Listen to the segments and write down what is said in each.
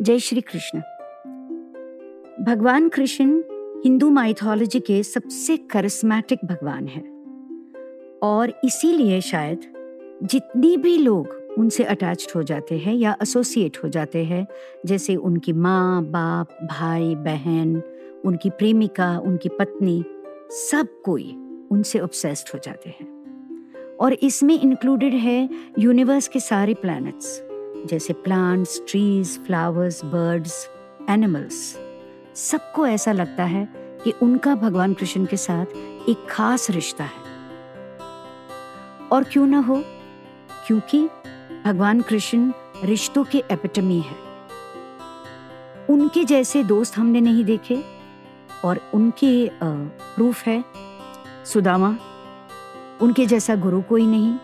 जय श्री कृष्ण। भगवान कृष्ण हिंदू माइथोलॉजी के सबसे करिस्मेटिक भगवान है। और इसीलिए शायद जितनी भी लोग उनसे अटैच्ड हो जाते हैं या एसोसिएट हो जाते हैं, जैसे उनकी माँ, बाप, भाई, बहन, उनकी प्रेमिका, उनकी पत्नी, सब कोई उनसे ऑब्सेस्ड हो जाते हैं। और इसमें इंक्लूडेड है यूनिवर्स के सारे प्लैनेट्स जैसे plants trees flowers birds animals सबको ऐसा लगता है कि उनका भगवान कृष्ण के साथ एक खास रिश्ता है। और क्यों ना हो? क्योंकि भगवान कृष्ण रिश्तों के एपिटमी है। उनके जैसे दोस्त हमने नहीं देखे और उनके प्रूफ है। सुदामा, उनके जैसा गुरु कोई नहीं,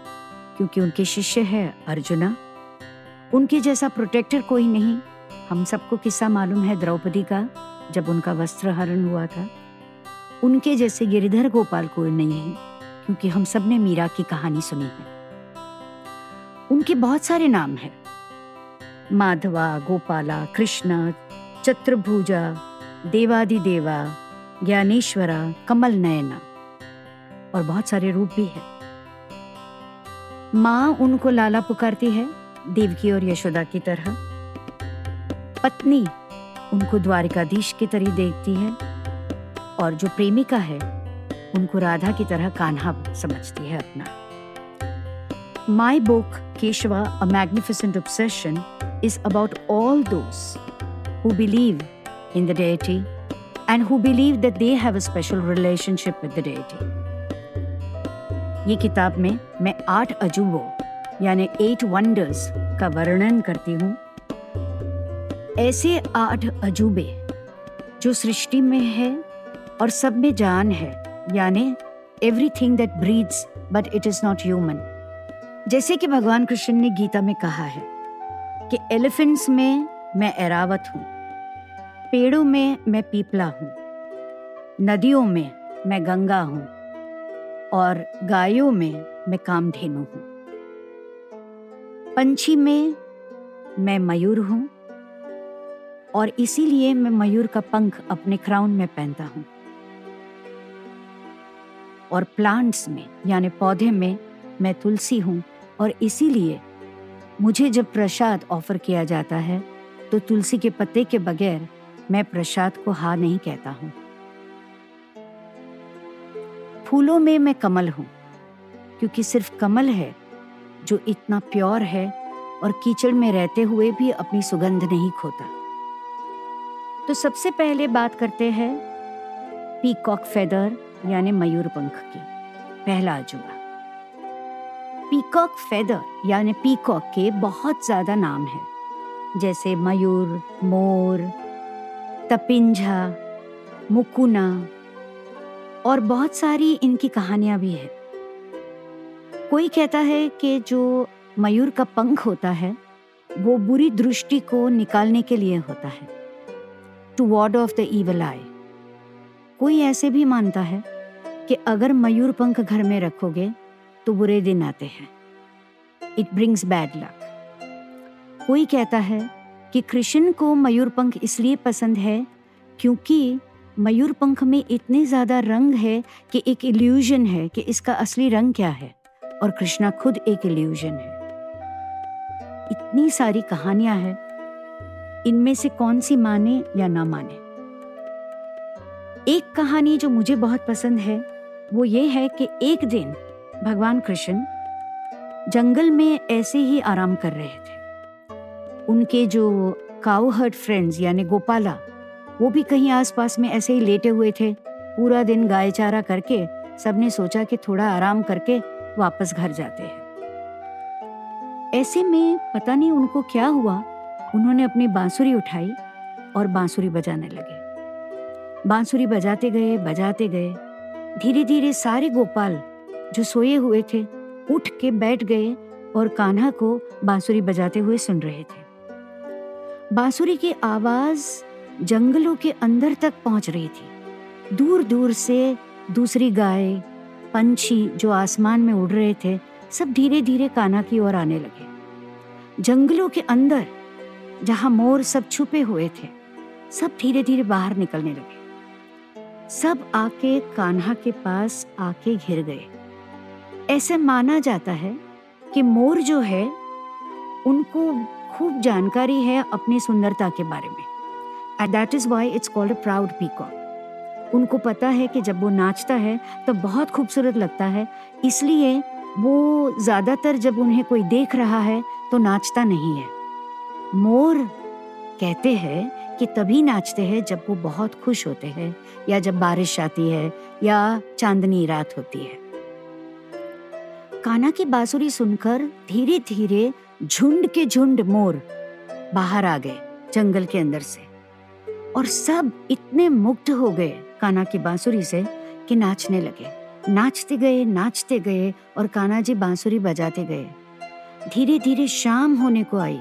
क्योंकि उनके शिष्य है अर्जुना। उनके जैसा प्रोटेक्टर कोई नहीं। हम सबको किस्सा मालूम है द्रौपदी का, जब उनका वस्त्र हरण हुआ था। उनके जैसे गिरिधर गोपाल कोई नहीं है, क्योंकि हम सबने मीरा की कहानी सुनी है। उनके बहुत सारे नाम हैं। माधवा, गोपाला, कृष्ण, चत्रभुजा, देवादिदेवा, ज्ञानेश्वरा कमल नयना और बहुत सारे रूप भी है। माँ उनको लाला पुकारती है देवकी और यशोदा की तरह। पत्नी उनको द्वारिकाधीश की तरह देखती है और जो प्रेमिका है, उनको राधा की तरह कान्हा समझती है अपना। My book Keshava a magnificent obsession is about all those who believe in the deity and who believe that they have a special relationship with the deity ये किताब में मैं आठ अजूबों यानी एट वंडर्स का वर्णन करती हूँ। ऐसे आठ अजूबे जो सृष्टि में है और सब में जान है, यानी everything that breathes but it is not human जैसे कि भगवान कृष्ण ने गीता में कहा है कि एलिफेंट्स में मैं एरावत हूँ, पेड़ों में मैं पीपला हूँ, नदियों में मैं गंगा हूँ, और गायों में मैं कामधेनु हूँ। पंछी में मैं मयूर हूँ और इसीलिए मैं मयूर का पंख अपने क्राउन में पहनता हूँ। और प्लांट्स में, यानी पौधे में मैं तुलसी हूँ और इसीलिए मुझे जब प्रसाद ऑफ़र किया जाता है तो तुलसी के पत्ते के बगैर मैं प्रसाद को हाँ नहीं कहता हूँ। फूलों में मैं कमल हूँ, क्योंकि सिर्फ़ कमल है जो इतना प्योर है और कीचड़ में रहते हुए भी अपनी सुगंध नहीं खोता। तो सबसे पहले बात करते हैं पीकॉक फेदर, यानी मयूर पंख की, पहला अजूबा। पीकॉक फेदर, यानी पीकॉक के बहुत ज़्यादा नाम हैं, जैसे मयूर, मोर, तपिंझा, मुकुना, और बहुत सारी इनकी कहानियाँ भी है। कोई कहता है कि जो मयूर का पंख होता है, वो बुरी दृष्टि को निकालने के लिए होता है। To ward off the evil eye कोई ऐसे भी मानता है कि अगर मयूर पंख घर में रखोगे तो बुरे दिन आते हैं। इट ब्रिंग्स बैड लक कोई कहता है कि कृष्ण को मयूर पंख इसलिए पसंद है क्योंकि मयूर पंख में इतने ज़्यादा रंग है कि एक इल्यूजन है कि इसका असली रंग क्या है। और कृष्णा खुद एक इल्यूजन है। इतनी सारी कहानियाँ हैं, इनमें से कौन सी माने या ना माने? एक कहानी जो मुझे बहुत पसंद है, वो ये है कि एक दिन भगवान कृष्ण जंगल में ऐसे ही आराम कर रहे थे। उनके जो काउ हर्ट फ्रेंड्स यानी गोपाला, वो भी कहीं आसपास में ऐसे ही लेटे हुए थे, पूरा दिन गाय चारा करके सबने सोचा कि थोड़ा आराम करके वापस घर जाते हैं। ऐसे में पता नहीं उनको क्या हुआ। उन्होंने अपनी बांसुरी उठाई और बांसुरी बजाने लगे। बांसुरी बजाते गए बजाते गए। धीरे धीरे सारे गोपाल जो सोए हुए थे, उठ के बैठ गए और कान्हा को बांसुरी बजाते हुए सुन रहे थे। बांसुरी की आवाज़ जंगलों के अंदर तक पहुँच रही थी। दूर दूर से दूसरी गाय पंछी जो आसमान में उड़ रहे थे, सब धीरे धीरे कान्हा की ओर आने लगे। जंगलों के अंदर, जहाँ मोर सब छुपे हुए थे, सब धीरे धीरे बाहर निकलने लगे। सब आके कान्हा के पास आके घिर गए। ऐसे माना जाता है कि मोर जो है, उनको खूब जानकारी है अपनी सुंदरता के बारे में। And that is why it's called proud peacock उनको पता है कि जब वो नाचता है तो बहुत खूबसूरत लगता है। इसलिए वो ज़्यादातर जब उन्हें कोई देख रहा है तो नाचता नहीं है। मोर कहते हैं कि तभी नाचते हैं जब वो बहुत खुश होते हैं, या जब बारिश आती है, या चांदनी रात होती है। काना की बांसुरी सुनकर धीरे धीरे झुंड के झुंड मोर बाहर आ गए, जंगल के अंदर से। और सब इतने मुग्ध हो गए। काना की बांसुरी से कि नाचने लगे। नाचते गए नाचते गए और काना जी बांसुरी बजाते गए। धीरे धीरे शाम होने को आई।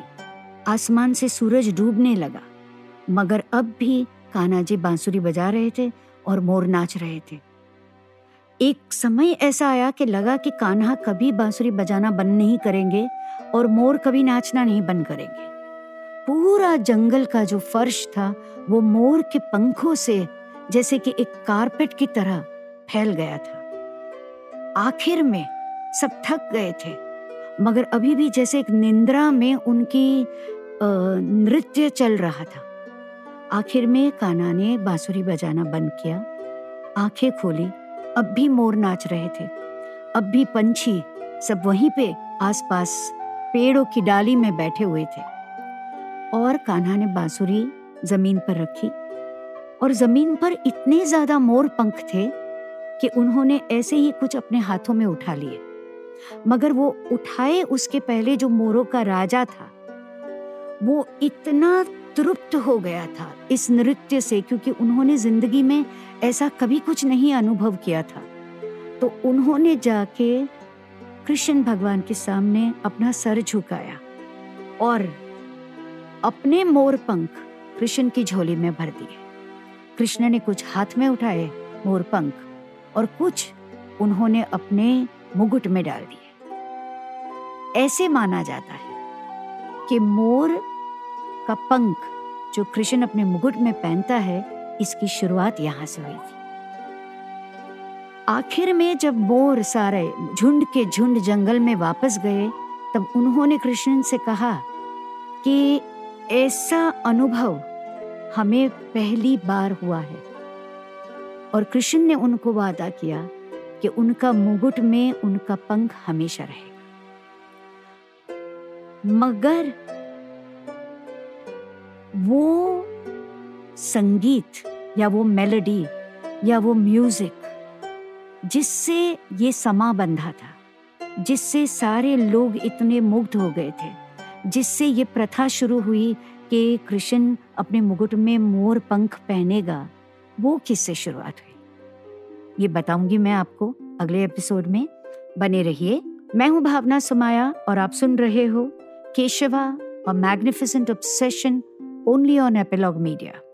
आसमान से सूरज डूबने लगा। मगर अब भी कान्हा जी बांसुरी बजा रहे थे और मोर नाच रहे थे। एक समय ऐसा आया कि लगा कि कान्हा कभी बांसुरी बजाना बंद नहीं करेंगे और मोर कभी नाचना नहीं बंद करेंगे। पूरा जंगल का जो फर्श था, वो मोर के पंखों से जैसे कि एक कारपेट की तरह फैल गया था। आखिर में सब थक गए थे, मगर अभी भी जैसे एक निंद्रा में उनकी नृत्य चल रहा था। आखिर में काना ने बांसुरी बजाना बंद किया, आँखें खोली, अब भी मोर नाच रहे थे। अब भी पंछी सब वहीं पे आसपास पेड़ों की डाली में बैठे हुए थे। और कान्हा ने बांसुरी ज़मीन पर रखी। और ज़मीन पर इतने ज़्यादा मोर पंख थे कि उन्होंने ऐसे ही कुछ अपने हाथों में उठा लिए। मगर वो उठाए उसके पहले जो मोरों का राजा था, वो इतना तृप्त हो गया था इस नृत्य से क्योंकि उन्होंने ज़िंदगी में ऐसा कभी कुछ नहीं अनुभव किया था। तो उन्होंने जाके कृष्ण भगवान के सामने अपना सर झुकाया और अपने मोर पंख कृष्ण की झोली में भर दिए। कृष्ण ने कुछ हाथ में उठाए मोर पंख और कुछ उन्होंने अपने मुकुट में डाल दिए। ऐसे माना जाता है कि मोर का पंख जो कृष्ण अपने मुकुट में पहनता है, इसकी शुरुआत यहाँ से हुई थी। आखिर में जब मोर सारे झुंड के झुंड जंगल में वापस गए, तब उन्होंने कृष्ण से कहा कि ऐसा अनुभव हमें पहली बार हुआ है। और कृष्ण ने उनको वादा किया कि उनका मुकुट में उनका पंख हमेशा रहेगा मगर वो संगीत या वो मेलोडी या वो म्यूज़िक जिससे ये समा बंधा था, जिससे सारे लोग इतने मुग्ध हो गए थे, जिससे ये प्रथा शुरू हुई कि कृष्ण अपने मुकुट में मोर पंख पहनेगा, वो किससे शुरुआत हुई? ये बताऊँगी मैं आपको अगले एपिसोड में। बने रहिए, मैं हूँ भावना सुमाया और आप सुन रहे हो केशवा और magnificent obsession, only on Epilogue Media.